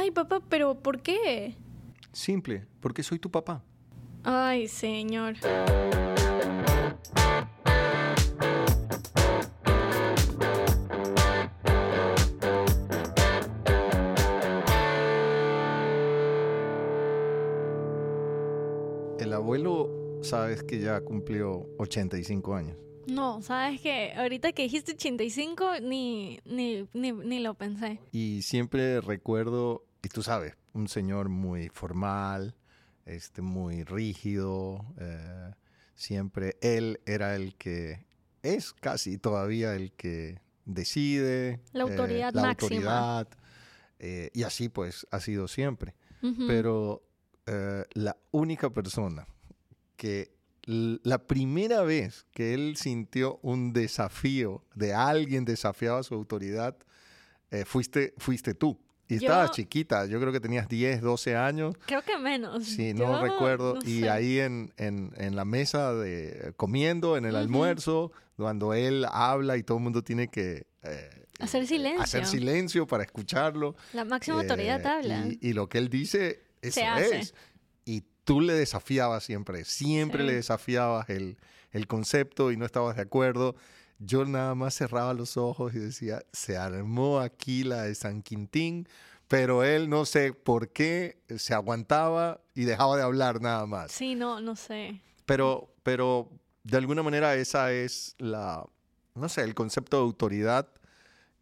Ay, papá, pero ¿por qué? Simple, porque soy tu papá. Ay, señor. El abuelo, sabes que ya cumplió 85 años. No, sabes que ahorita que dijiste 85 ni, ni, ni, ni lo pensé. Y siempre recuerdo, y tú sabes, un señor muy formal, este, muy rígido. eh, siempre él era el que es casi todavía el que decide. La eh, autoridad la máxima. autoridad, eh, y así pues ha sido siempre. Pero la única persona que la primera vez que él sintió un desafío de alguien desafiaba su autoridad, fuiste, fuiste tú. Y Yo- estabas chiquita, yo creo que tenías 10, 12 años, Creo que menos. sí, Yo no recuerdo. no y sé. ahí en, en- en la mesa de comiendo, en el Ujú. almuerzo, cuando él habla y todo el mundo tiene que... eh, Hacer eh, silencio. Hacer silencio para escucharlo. La máxima autoridad Eh, habla. Y, y lo que él dice, eso es. Y tú le desafiabas siempre, siempre Sí. le desafiabas el, el concepto y no estabas de acuerdo. Yo nada más cerraba los ojos y decía, se armó aquí la de San Quintín, pero él no sé por qué se aguantaba y dejaba de hablar nada más. Sí, no, no sé. Pero, pero de alguna manera esa es la, no sé, el concepto de autoridad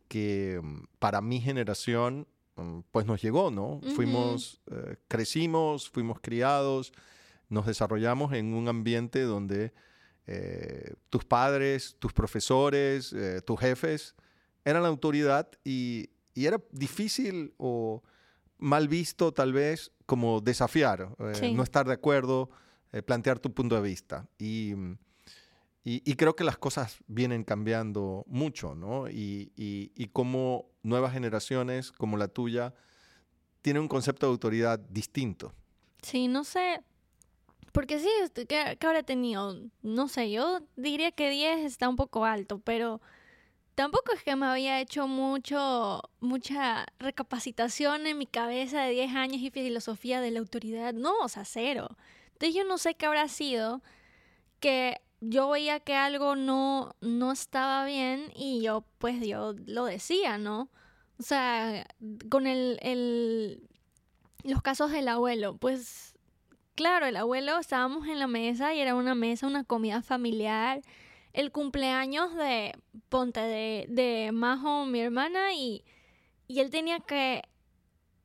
que mm, para mi generación mm, pues nos llegó, ¿no? Fuimos, eh, crecimos, fuimos criados, nos desarrollamos en un ambiente donde eh, tus padres, tus profesores, eh, tus jefes eran la autoridad y, y era difícil o mal visto tal vez como desafiar, eh, Sí. no estar de acuerdo, plantear tu punto de vista. Y, y, y creo que las cosas vienen cambiando mucho, ¿no? Y, y, y como nuevas generaciones como la tuya tienen un concepto de autoridad distinto. Sí, no sé. Porque sí, este, ¿qué, qué habrá tenido? No sé, yo diría que 10 está un poco alto, pero tampoco es que me había hecho mucho, mucha recapacitación en mi cabeza de 10 años y filosofía de la autoridad. No, o sea, cero. Entonces yo no sé qué habrá sido que yo veía que algo no, no estaba bien y yo, pues, yo lo decía, ¿no? O sea, con el, el, los casos del abuelo, pues Claro, el abuelo, estábamos en la mesa y era una mesa, una comida familiar. El cumpleaños de, ponte, de, de Majo, mi hermana, y, y él tenía que,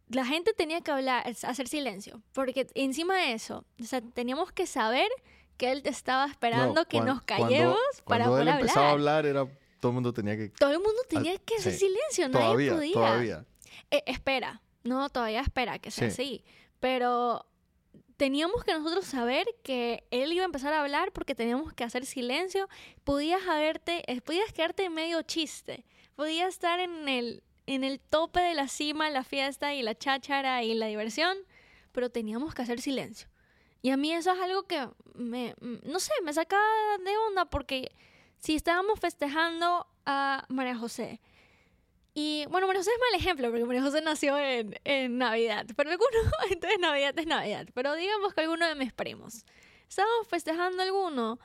la gente tenía que hablar, hacer silencio, porque encima de eso, o sea, teníamos que saber que él te estaba esperando No, que nos cuando- callemos para Cuando poder él empezaba a hablar. hablar, era, todo el mundo tenía que... Todo el mundo tenía que hacer sí, silencio, nadie Todavía, podía. todavía. Eh, espera, no, todavía espera que sea Sí. así. Pero teníamos que nosotros saber que él iba a empezar a hablar porque teníamos que hacer silencio. Podías haberte, eh, podías quedarte en medio chiste. Podías estar en el, en el tope de la cima, la fiesta y la cháchara y la diversión, pero teníamos que hacer silencio. Y a mí eso es algo que me, no sé, me sacaba de onda porque si estábamos festejando a María José, y bueno, María José es mal ejemplo porque María José nació en, en Navidad. Pero alguno, entonces Navidad es Navidad. Pero digamos que alguno de mis primos. Estábamos festejando alguno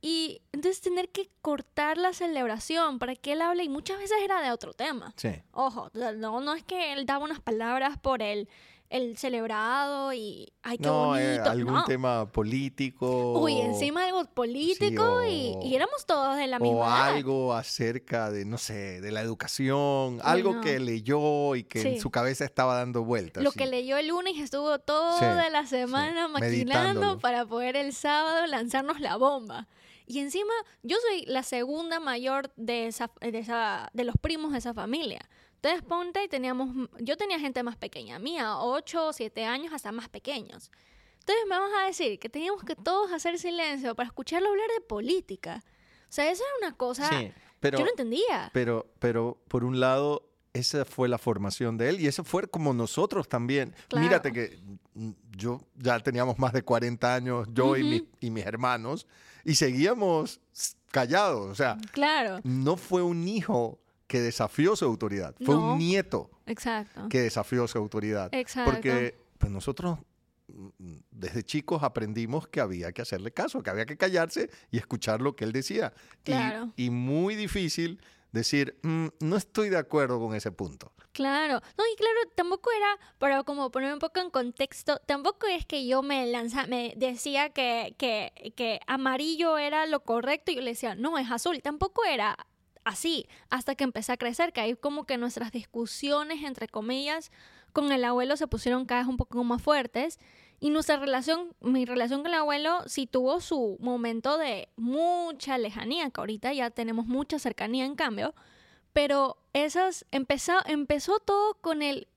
y entonces tener que cortar la celebración para que él hable y muchas veces era de otro tema. Sí. Ojo, no, no es que él daba unas palabras por el, el celebrado y ay, qué No, eh, bonito. algún no. tema político. Uy, encima algo político Sí, o- y, y éramos todos de la misma o edad. algo acerca de, no sé, de la educación, algo no. que leyó y que en su cabeza estaba dando vueltas. Lo que leyó el lunes estuvo toda la semana maquinando para poder el sábado lanzarnos la bomba. Y encima, yo soy la segunda mayor de, esa, de, esa, de los primos de esa familia. Entonces, ponte y teníamos, yo tenía gente más pequeña, mía, 8 o 7 años hasta más pequeños. Entonces, me vas a decir que teníamos que todos hacer silencio para escucharlo hablar de política. O sea, eso era una cosa, Sí, pero, yo no entendía. pero, pero por un lado, esa fue la formación de él y eso fue como nosotros también. Claro. Mírate que mm, yo ya teníamos más de 40 años, yo y, Ujú. mis, y mis hermanos, y seguíamos callados. O sea, Claro. no fue un hijo que desafió su autoridad. Fue No. un nieto Exacto. que desafió su autoridad. Exacto. Porque pues, nosotros mm, desde chicos aprendimos que había que hacerle caso, que había que callarse y escuchar lo que él decía. Y- Claro. Y, muy difícil decir, "Mm, no estoy de acuerdo con ese punto. Claro, no, y claro, tampoco era, para como poner un poco en contexto, tampoco es que yo me lanza, me decía que, que, que amarillo era lo correcto y yo le decía, no, es azul, tampoco era así, hasta que empecé a crecer, que ahí como que nuestras discusiones, entre comillas, con el abuelo se pusieron cada vez un poco más fuertes. Y nuestra relación, mi relación con el abuelo sí tuvo su momento de mucha lejanía, que ahorita ya tenemos mucha cercanía en cambio, pero esas empezó, empezó todo con el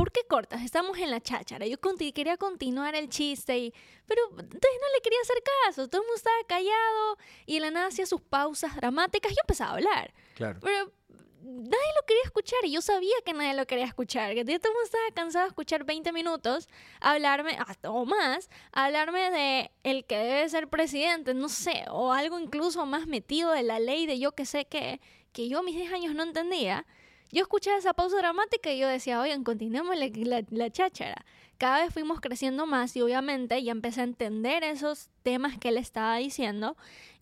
¿Por qué cortas? Estamos en la cháchara. Yo conti- quería continuar el chiste, y, pero entonces no le quería hacer caso. Todo el mundo estaba callado y de la nada hacía sus pausas dramáticas. Yo empezaba a hablar, Claro. pero nadie lo quería escuchar y yo sabía que nadie lo quería escuchar. Que todo el mundo estaba cansado de escuchar 20 minutos, hablarme, hasta o más, hablarme de el que debe ser presidente, no sé, o algo incluso más metido de la ley de yo que sé que, que yo a mis 10 años no entendía. Yo escuchaba esa pausa dramática y yo decía, oigan, continuemos la, la, la cháchara. Cada vez fuimos creciendo más y obviamente ya empecé a entender esos temas que él estaba diciendo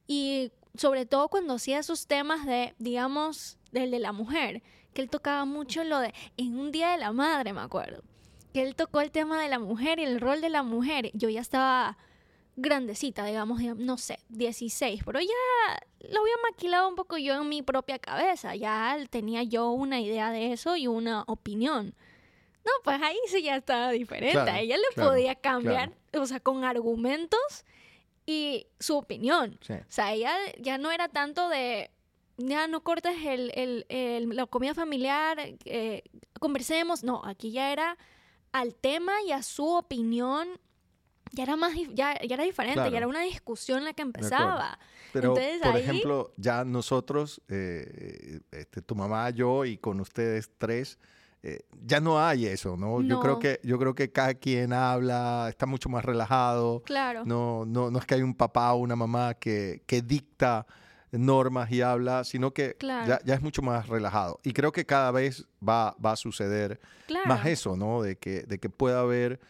y sobre todo cuando hacía esos temas de, digamos, del de la mujer, que él tocaba mucho lo de, en un día de la madre, me acuerdo, que él tocó el tema de la mujer y el rol de la mujer. Yo ya estaba grandecita, digamos, no sé, 16, pero ya lo había maquilado un poco yo en mi propia cabeza, ya tenía yo una idea de eso y una opinión. No, pues ahí sí ya estaba diferente, Claro, a ella le claro, podía cambiar, o sea, con argumentos y su opinión. Sí. O sea, ella ya no era tanto de, ya no cortes el, el- el- la comida familiar, eh, conversemos. No, aquí ya era al tema y a su opinión. Ya era más, ya, ya era diferente, Claro. ya era una discusión la que empezaba. Pero, Entonces, por ahí- ejemplo, ya nosotros, eh, este, tu mamá, yo y con ustedes tres, eh, ya no hay eso, ¿no? Yo creo que yo creo que cada quien habla, está mucho más relajado. Claro. No, no, no es que hay un papá o una mamá que, que dicta normas y habla, sino que Claro. ya, ya es mucho más relajado. Y creo que cada vez va, va a suceder claro. más eso, ¿no? De que, de que pueda haber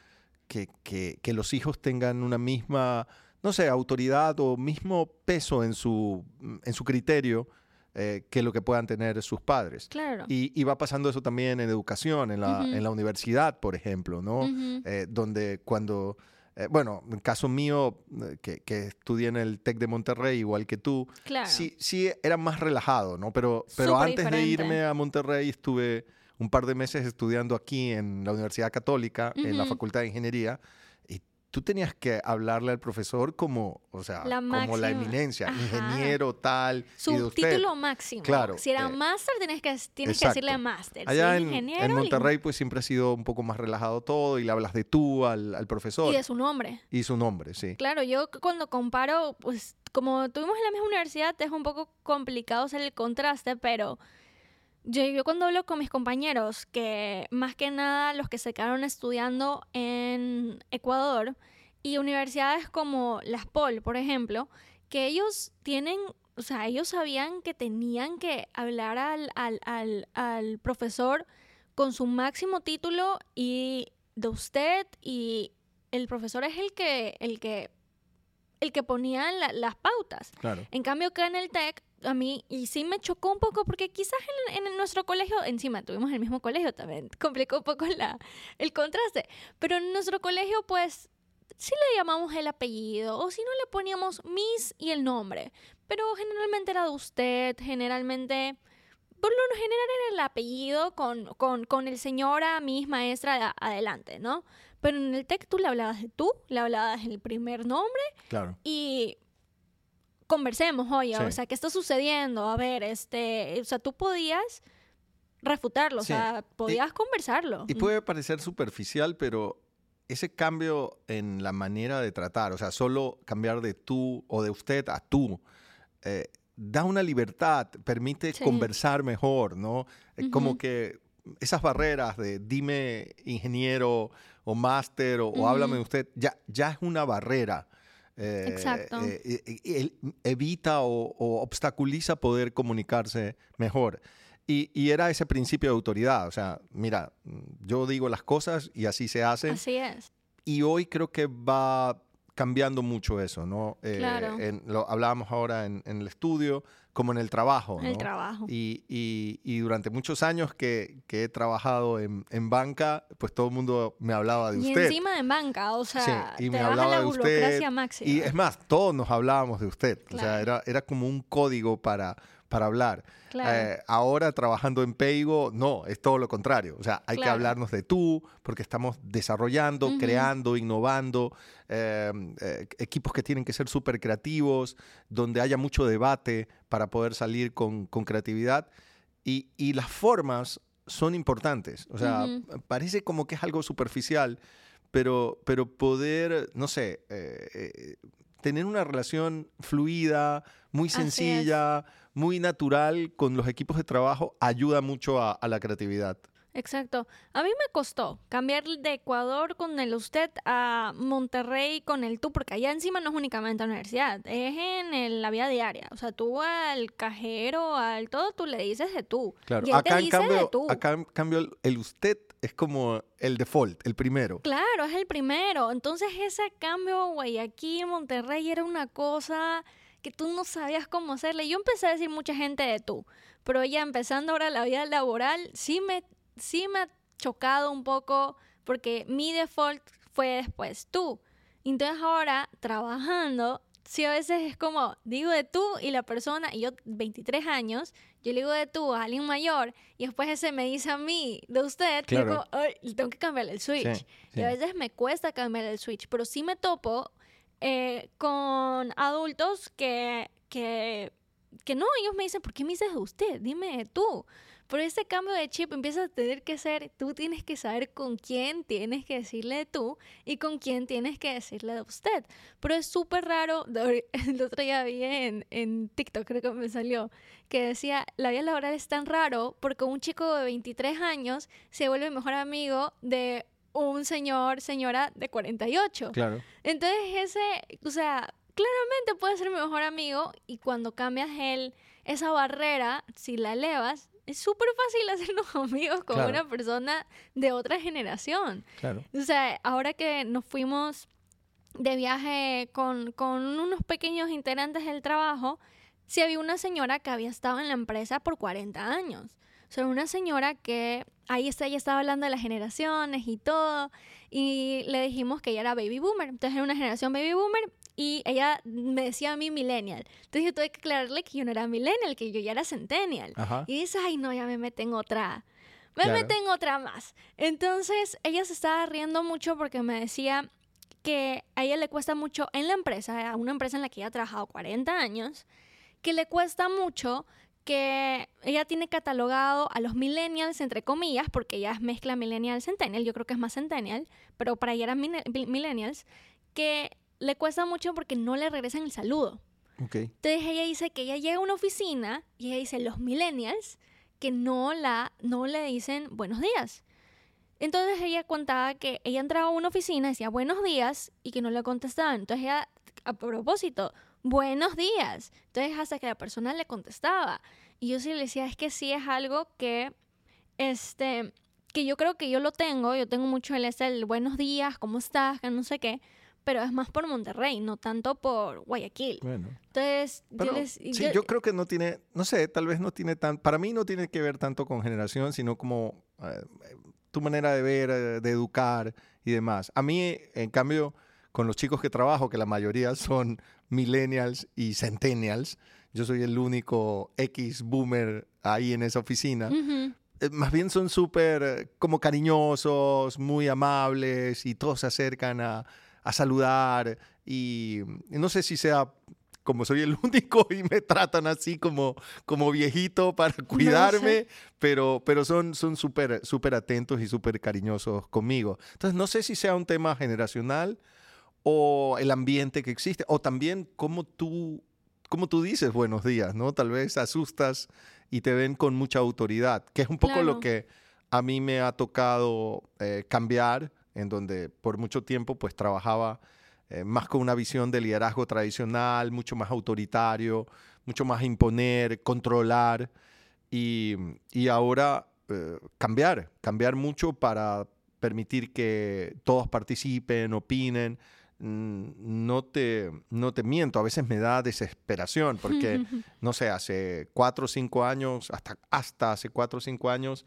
que, que- que los hijos tengan una misma, no sé, autoridad o mismo peso en su, en su criterio eh, que lo que puedan tener sus padres. Claro. Y, y va pasando eso también en educación, en la, Ujú. en la universidad, por ejemplo, ¿no? Ujú. Eh, donde cuando, eh, bueno, en caso mío, eh, que, que estudié en el TEC de Monterrey, igual que tú, Claro. sí, sí era más relajado, ¿no? Pero, pero Súper antes de diferente. irme a Monterrey estuve un par de meses estudiando aquí en la Universidad Católica, en la. Facultad de Ingeniería, y tú tenías que hablarle al profesor como, o sea, La como la Ajá. ingeniero tal, y de Su usted. título máximo. Claro, Si era eh, máster, tienes que, tienes que decirle máster. Allá en, ingeniero, en Monterrey pues siempre ha sido un poco más relajado todo y le hablas de tú al, al profesor Y de su nombre. y su nombre, sí. Claro, yo cuando comparo, pues como tuvimos en la misma universidad, es un poco complicado hacer el contraste, pero yo, yo cuando hablo con mis compañeros, que más que nada los que se quedaron estudiando en Ecuador y universidades como las POL, por ejemplo, que ellos tienen, o sea, ellos sabían que tenían que hablar al, al, al, al profesor con su máximo título y de usted y el profesor es el que, el que, el que ponía la- las pautas. Claro. En cambio, acá en el TEC, a mí, y sí me chocó un poco, porque quizás en, en nuestro colegio, encima tuvimos el mismo colegio también, complicó un poco la, el contraste, pero en nuestro colegio, pues, sí le llamamos el apellido, o si no le poníamos Miss y el nombre, pero generalmente era de usted, generalmente, por lo general era el apellido con, con, con el señora, Miss, maestra, adelante, ¿no? Pero en el TEC tú le hablabas de tú, le hablabas del primer nombre, Claro. y conversemos, oye, Sí. o sea, ¿qué está sucediendo? A ver, este, o sea, tú podías refutarlo, Sí. o sea, podías conversarlo. Y puede parecer superficial, pero ese cambio en la manera de tratar, o sea, solo cambiar de tú o de usted a tú, eh, da una libertad, permite Sí. conversar mejor, ¿no? Eh, Como que esas barreras de dime ingeniero o máster o, o háblame Ujú. de usted, ya, ya es una barrera eh, Exacto. eh, eh, evita o, o obstaculiza poder comunicarse mejor. Y, y era ese principio de autoridad, o sea, mira, yo digo las cosas y así se hacen. Así es. Y hoy creo que va cambiando mucho eso, ¿no? Eh, Claro. en- lo hablábamos ahora en, en el estudio, como en el trabajo, En el trabajo. Y, y- y durante muchos años que, que he trabajado en, en banca, pues todo el mundo me hablaba de Y usted. encima en banca, o sea, y te me hablaba la de usted, máxima. Y es más, todos nos hablábamos de usted. O sea, era, era como un código para, para hablar. Claro. Eh, ahora trabajando en Peigo, no, es todo lo contrario. O sea, hay que hablarnos de tú, porque estamos desarrollando, creando, innovando, eh, eh, equipos que tienen que ser súper creativos, donde haya mucho debate para poder salir con, con creatividad. Y, y las formas son importantes. O sea, parece como que es algo superficial, pero, pero poder, no sé, tener una relación fluida, muy sencilla, muy natural con los equipos de trabajo, ayuda mucho a, a la creatividad. Exacto. A mí me costó cambiar de Ecuador con el usted a Monterrey con el tú, porque allá encima no es únicamente la universidad, es en el- la vida diaria. O sea, tú al cajero, al todo, tú le dices de tú. Claro, Y él te acá en, dice de cambio, tú. acá en cambio el, el usted es como el default, el primero. Claro, es el primero. Entonces ese cambio, güey, aquí en Monterrey era una cosa que tú no sabías cómo hacerle. Yo empecé a decir mucha gente de tú, pero ya empezando ahora la vida laboral, sí me, sí me ha chocado un poco porque mi default fue después tú. Entonces ahora trabajando, sí a veces es como, digo de tú y la persona, y yo 23 años, yo le digo de tú a alguien mayor y después ese me dice a mí de usted, Claro. digo, "Ay, y tengo que cambiarle el switch. Sí, Y a sí. veces me cuesta cambiar el switch, pero sí me topo eh, con adultos que, que, que no, ellos me dicen, ¿por qué me dices usted? Dime tú. Pero ese cambio de chip empieza a tener que ser, tú tienes que saber con quién tienes que decirle de tú y con quién tienes que decirle de usted. Pero es súper raro, el otro día vi en, en TikTok, creo que me salió, que decía, la vida laboral es tan raro porque un chico de 23 años se vuelve mejor amigo de un señor, señora de 48. Claro. Entonces ese, o sea, claramente puede ser mi mejor amigo y cuando cambias el, esa barrera, si la elevas, es súper fácil hacernos amigos con Claro. una persona de otra generación. Claro. O sea, ahora que nos fuimos de viaje con, con unos pequeños integrantes del trabajo, sí había una señora que había estado en la empresa por 40 años. O sea, una señora que ahí está, ella estaba hablando de las generaciones y todo, y le dijimos que ella era baby boomer. Entonces era una generación baby boomer y ella me decía a mí millennial. Entonces yo tuve que aclararle que yo no era millennial, que yo ya era centennial. Ajá. Y dice, ay, no, ya me meten otra. Me Claro. meten otra más. Entonces, ella se estaba riendo mucho porque me decía que a ella le cuesta mucho en la empresa, a una empresa en la que ella ha trabajado 40 años, que le cuesta mucho que ella tiene catalogado a los millennials, entre comillas, porque ella es mezcla millennial centennial, yo creo que es más centennial, pero para ella eran millennials, que le cuesta mucho porque no le regresan el saludo. Ok. Entonces ella dice que ella llega a una oficina y ella dice los millennials que no la no le dicen buenos días. Entonces ella contaba que ella entraba a una oficina, decía buenos días y que no le contestaban. Entonces ella, a propósito, buenos días. Entonces hasta que la persona le contestaba. Y yo sí le decía, es que sí es algo que, este, que yo creo que yo lo tengo. Yo tengo mucho el, este, el buenos días, ¿cómo estás? Que no sé qué. Pero es más por Monterrey, no tanto por Guayaquil. Bueno. Entonces, Pero, yo les... sí, yo- yo, creo que no tiene, no sé, tal vez no tiene tan, para mí no tiene que ver tanto con generación, sino como eh, tu manera de ver, eh, de educar y demás. A mí, en cambio, con los chicos que trabajo, que la mayoría son millennials y centennials, yo soy el único X boomer ahí en esa oficina. Ujú, eh, más bien son súper eh, como cariñosos, muy amables y todos se acercan a, a saludar y, no sé si sea como soy el único y me tratan así como, como viejito para cuidarme, pero, pero son son súper súper atentos y súper cariñosos conmigo. Entonces no sé si sea un tema generacional o el ambiente que existe o también cómo tú, cómo tú dices buenos días, ¿no? Tal vez asustas y te ven con mucha autoridad, que es un poco lo Claro. que a mí me ha tocado eh, cambiar, en donde por mucho tiempo pues trabajaba eh, más con una visión de liderazgo tradicional, mucho más autoritario, mucho más imponer, controlar y, y ahora eh, cambiar, cambiar mucho para permitir que todos participen, opinen. Mm, no te, no te miento, a veces me da desesperación porque, no sé, hace cuatro o cinco años, hasta, hasta hace cuatro o cinco años,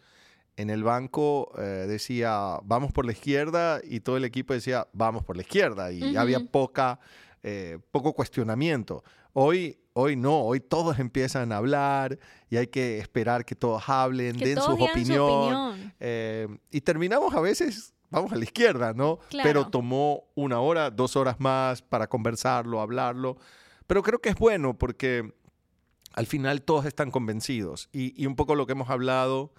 en el banco eh, decía, vamos por la izquierda y todo el equipo decía, vamos por la izquierda y había poca, eh, poco cuestionamiento. Hoy, hoy no, hoy todos empiezan a hablar y hay que esperar que todos hablen, den su opinión. Eh, y terminamos a veces, vamos a la izquierda, ¿no? Pero tomó una hora, dos horas más para conversarlo, hablarlo. Pero creo que es bueno porque al final todos están convencidos y, y un poco lo que hemos hablado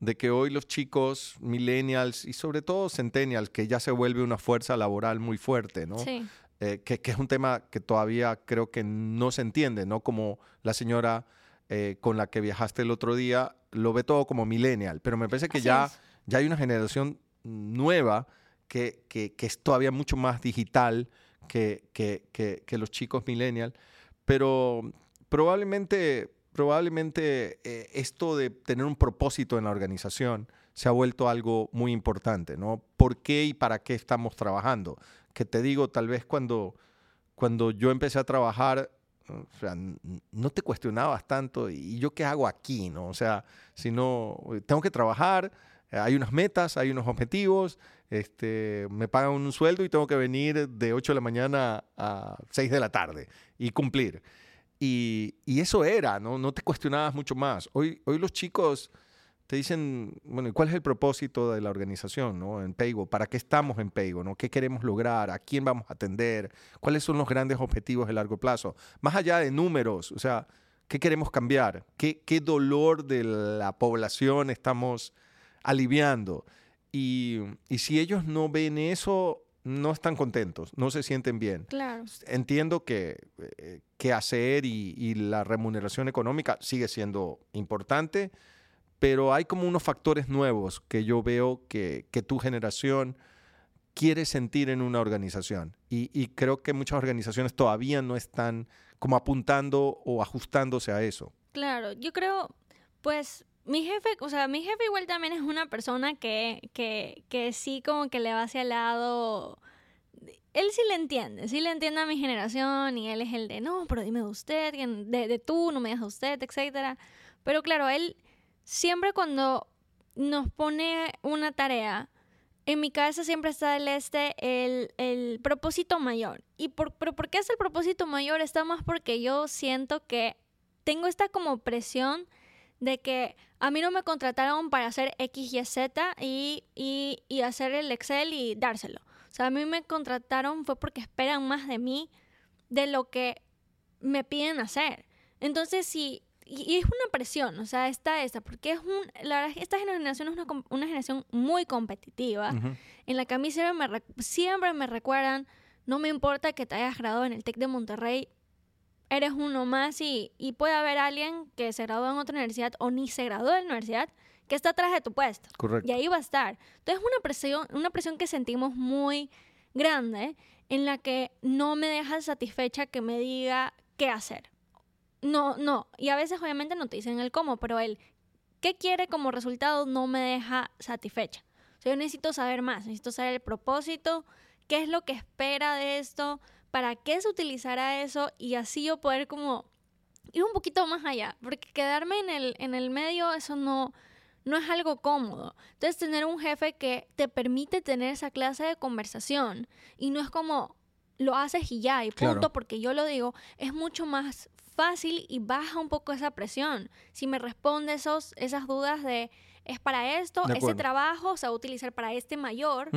de que hoy los chicos millennials y sobre todo centennials, que ya se vuelve una fuerza laboral muy fuerte, ¿no? Sí. Eh, que, es un tema que todavía creo que no se entiende, ¿no? Como la señora eh, con la que viajaste el otro día lo ve todo como millennial, pero me parece que ya, ya hay una generación nueva que, que, es todavía mucho más digital que, que los chicos millennial, pero probablemente probablemente eh, esto de tener un propósito en la organización se ha vuelto algo muy importante, ¿no? ¿Por qué y para qué estamos trabajando? Que te digo, tal vez cuando, cuando yo empecé a trabajar, no te cuestionabas tanto, ¿y yo qué hago aquí? ¿no? O sea, si no, tengo que trabajar, hay unas metas, hay unos objetivos, este, me pagan un sueldo y tengo que venir de 8 de la mañana a 6 de la tarde y cumplir. Y, eso era, ¿no? No te cuestionabas mucho más. Hoy, hoy los chicos te dicen, bueno, ¿cuál es el propósito de la organización, ¿no? En Paygo, ¿para qué estamos en Paygo, ¿no? ¿Qué queremos lograr? ¿A quién vamos a atender? ¿Cuáles son los grandes objetivos de largo plazo? Más allá de números, o sea, ¿qué queremos cambiar? ¿Qué, qué dolor de la población estamos aliviando? Y, y si ellos no ven eso, no están contentos, no se sienten bien. Claro. Entiendo que, eh, hacer y, la remuneración económica sigue siendo importante, pero hay como unos factores nuevos que yo veo que, tu generación quiere sentir en una organización. Y, creo que muchas organizaciones todavía no están como apuntando o ajustándose a eso. Claro, yo creo, pues mi jefe, o sea, mi jefe igual también es una persona que, que, que sí como que le va hacia el lado... Él sí le entiende, sí le entiende a mi generación y él es el de, no, pero dime de usted, de, de tú, no me digas usted, etc. Pero claro, él siempre cuando nos pone una tarea, en mi cabeza siempre está el este, el, el propósito mayor. ¿Y por, pero por qué es el propósito mayor? Está más porque yo siento que tengo esta como presión de que a mí no me contrataron para hacer X, Y, Z y, y, hacer el Excel y dárselo. O sea, a mí me contrataron fue porque esperan más de mí de lo que me piden hacer. Entonces, sí, y, es una presión, o sea, está esta, porque es un, la verdad, esta generación es una, una generación muy competitiva, en la que a mí siempre me, siempre me recuerdan, no me importa que te hayas graduado en el TEC de Monterrey, eres uno más y, puede haber alguien que se graduó en otra universidad o ni se graduó de la universidad que está atrás de tu puesto. Correcto. Y ahí va a estar. Entonces, una presión, una presión que sentimos muy grande en la que no me deja satisfecha que me diga qué hacer. No, no. Y a veces, obviamente, no te dicen el cómo, pero el qué quiere como resultado no me deja satisfecha. O sea, yo necesito saber más, necesito saber el propósito, qué es lo que espera de esto, para qué se utilizará eso y así yo poder como ir un poquito más allá, porque quedarme en el, en el medio, eso no, no es algo cómodo. Entonces, tener un jefe que te permite tener esa clase de conversación y no es como lo haces y ya, y punto, porque yo lo digo, es mucho más fácil y baja un poco esa presión. Si me responde esos, esas dudas de es para esto, ese trabajo se va a utilizar para este mayor,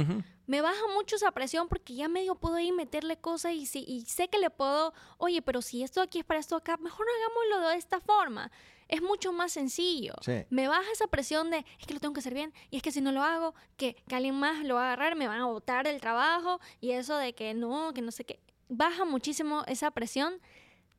me baja mucho esa presión porque ya medio puedo ir meterle cosas y, si, y sé que le puedo, oye, pero si esto aquí es para esto acá, mejor hagámoslo de esta forma. Es mucho más sencillo. Me baja esa presión de, es que lo tengo que hacer bien, y es que si no lo hago, que, que alguien más lo va a agarrar, me van a botar del trabajo, y eso de que no, que no sé qué. Baja muchísimo esa presión,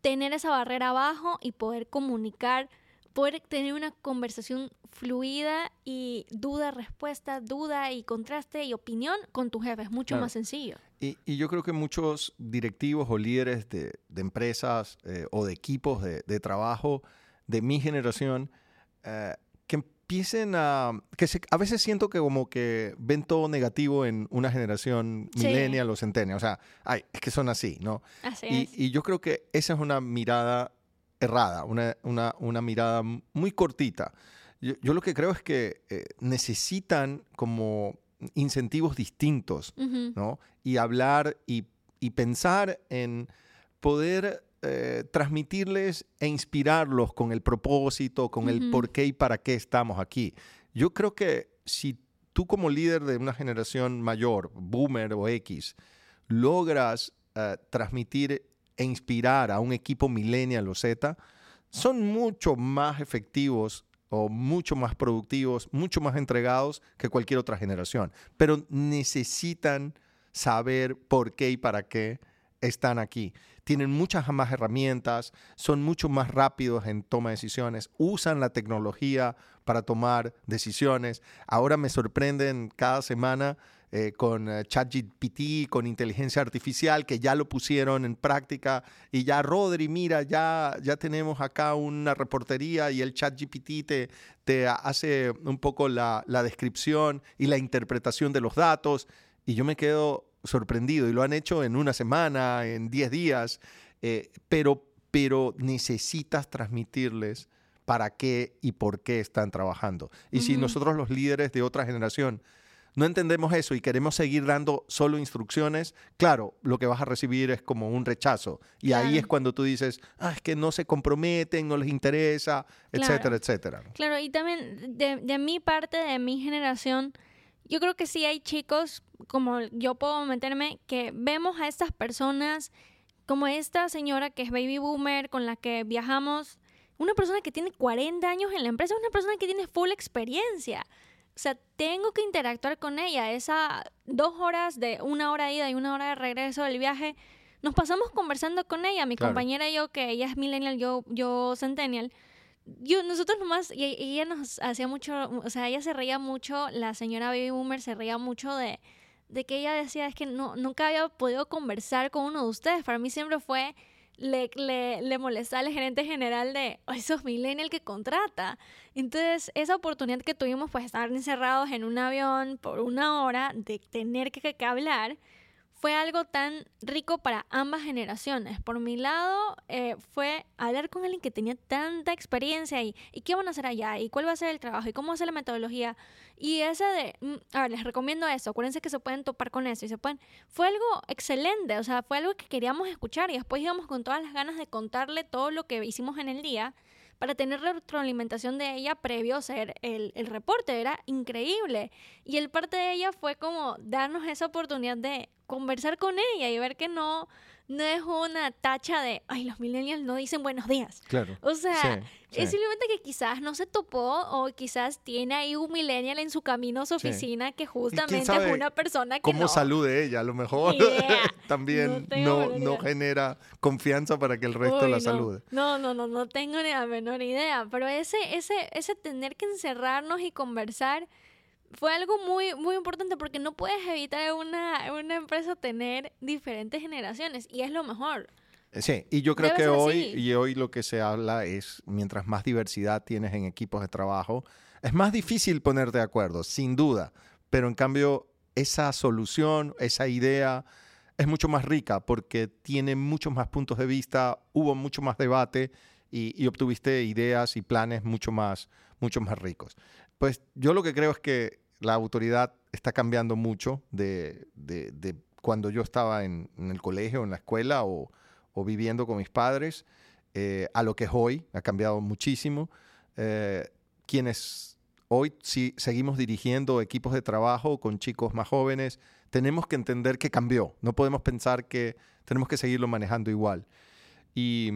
tener esa barrera abajo y poder comunicar poder tener una conversación fluida y, duda, respuesta, duda y contraste y opinión con tu jefe. Es mucho Claro. más sencillo. Y, y yo creo que muchos directivos o líderes de, de empresas eh, o de equipos de, de trabajo de mi generación eh, que empiecen a... que se- a veces siento que como que ven todo negativo en una generación Sí. millennial o centennial. O sea, ay, es que son así, ¿no? Así Y, es. y yo creo que esa es una mirada errada, una, una- una mirada muy cortita. Yo, yo lo que creo es que eh, necesitan como incentivos distintos. ¿no? Y hablar y, y pensar en poder eh, transmitirles e inspirarlos con el propósito, con el por qué y para qué estamos aquí. Yo creo que si tú como líder de una generación mayor, boomer o X, logras eh, transmitir e inspirar a un equipo millennial o Z, son mucho más efectivos o mucho más productivos, mucho más entregados que cualquier otra generación. Pero necesitan saber por qué y para qué están aquí. Tienen muchas más herramientas, son mucho más rápidos en toma de decisiones, usan la tecnología para tomar decisiones. Ahora me sorprenden cada semana eh, con eh, ChatGPT, con inteligencia artificial, que ya lo pusieron en práctica. Y ya, Rodri, mira, ya, ya tenemos acá una reportería y el ChatGPT te, te hace un poco la, la descripción y la interpretación de los datos. Y yo me quedo sorprendido. Y lo han hecho en una semana, en 10 días. eh, pero, pero necesitas transmitirles para qué y por qué están trabajando. Y si nosotros los líderes de otra generación no entendemos eso y queremos seguir dando solo instrucciones, claro, lo que vas a recibir es como un rechazo. Y ahí es cuando tú dices, ah, es que no se comprometen, no les interesa, etcétera, Claro. etcétera. Claro, y también de, de mi parte, de mi generación, yo creo que sí hay chicos, como yo puedo meterme, que vemos a estas personas, como esta señora que es baby boomer, con la que viajamos, una persona que tiene 40 años en la empresa, una persona que tiene full experiencia. O sea, tengo que interactuar con ella. Esas dos horas de una hora de ida y una hora de regreso del viaje, nos pasamos conversando con ella, mi Claro. compañera y yo, que ella es millennial, yo, yo centennial yo, nosotros nomás, y, y ella nos hacía mucho, o sea, ella se reía mucho, la señora Baby Boomer se reía mucho de, de que ella decía, es que no, nunca había podido conversar con uno de ustedes. Para mí siempre fue, le, le, le molestaba al gerente general de, "Ay, esos millennial que contrata. Entonces, esa oportunidad que tuvimos, pues, estar encerrados en un avión por una hora, de tener que hablar, fue algo tan rico para ambas generaciones. Por mi lado, eh, fue hablar con alguien que tenía tanta experiencia y, y qué van a hacer allá, y cuál va a ser el trabajo, y cómo ser la metodología. Y ese de, mm, a ver, les recomiendo eso, acuérdense que se pueden topar con eso y se pueden... Fue algo excelente, o sea, fue algo que queríamos escuchar y después íbamos con todas las ganas de contarle todo lo que hicimos en el día para tener retroalimentación de ella previo a hacer el, el reporte. Era increíble. Y el parte de ella fue como darnos esa oportunidad de conversar con ella y ver que no, no es una tacha de, ay, los millennials no dicen buenos días. Claro. O sea, Sí, es simplemente que quizás no se topó o quizás tiene ahí un millennial en su camino a su Sí. oficina que justamente es una persona que ¿Cómo no. salude ella? A lo mejor también No no, genera confianza para que el resto Uy, la salude. No, no, no, no tengo ni la menor idea. Pero ese, ese, ese tener que encerrarnos y conversar fue algo muy, muy importante porque no puedes evitar en una, una empresa tener diferentes generaciones y es lo mejor. Eh, Sí, y yo creo Debe que hoy, así. y hoy lo que se habla es, mientras más diversidad tienes en equipos de trabajo, es más difícil ponerte de acuerdo, sin duda, pero en cambio esa solución, esa idea es mucho más rica porque tiene muchos más puntos de vista, hubo mucho más debate y, y obtuviste ideas y planes mucho más, mucho más ricos. Pues yo lo que creo es que la autoridad está cambiando mucho de, de- de cuando yo estaba en, el colegio, en la escuela o, viviendo con mis padres, eh, a lo que es hoy. Ha cambiado muchísimo. Eh, quienes hoy sí seguimos dirigiendo equipos de trabajo con chicos más jóvenes, tenemos que entender que cambió. No podemos pensar que tenemos que seguirlo manejando igual. Y-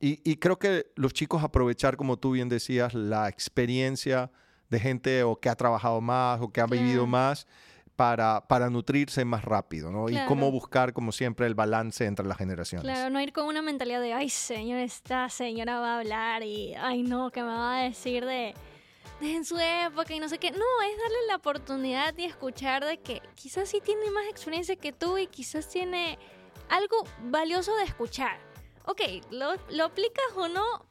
y creo que los chicos aprovechar, como tú bien decías, la experiencia de gente o que ha trabajado más o que ha vivido más para, para nutrirse más rápido, ¿no? Y cómo buscar, como siempre, el balance entre las generaciones. Claro, no ir con una mentalidad de, ay, señor, esta señora va a hablar y, ay, no, que me va a decir de, en su época y no sé qué. No, es darle la oportunidad y escuchar de que quizás sí tiene más experiencia que tú y quizás tiene algo valioso de escuchar. Ok, lo, lo aplicas o no,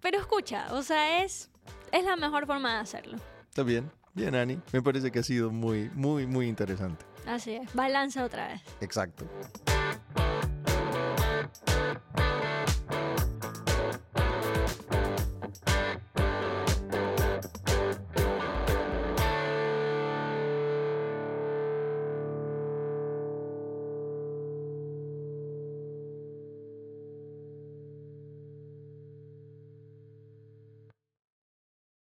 pero escucha, o sea, es, es la mejor forma de hacerlo. Está bien, bien, Ani. Me parece que ha sido muy, muy, muy interesante. Así es, balanza otra vez. Exacto.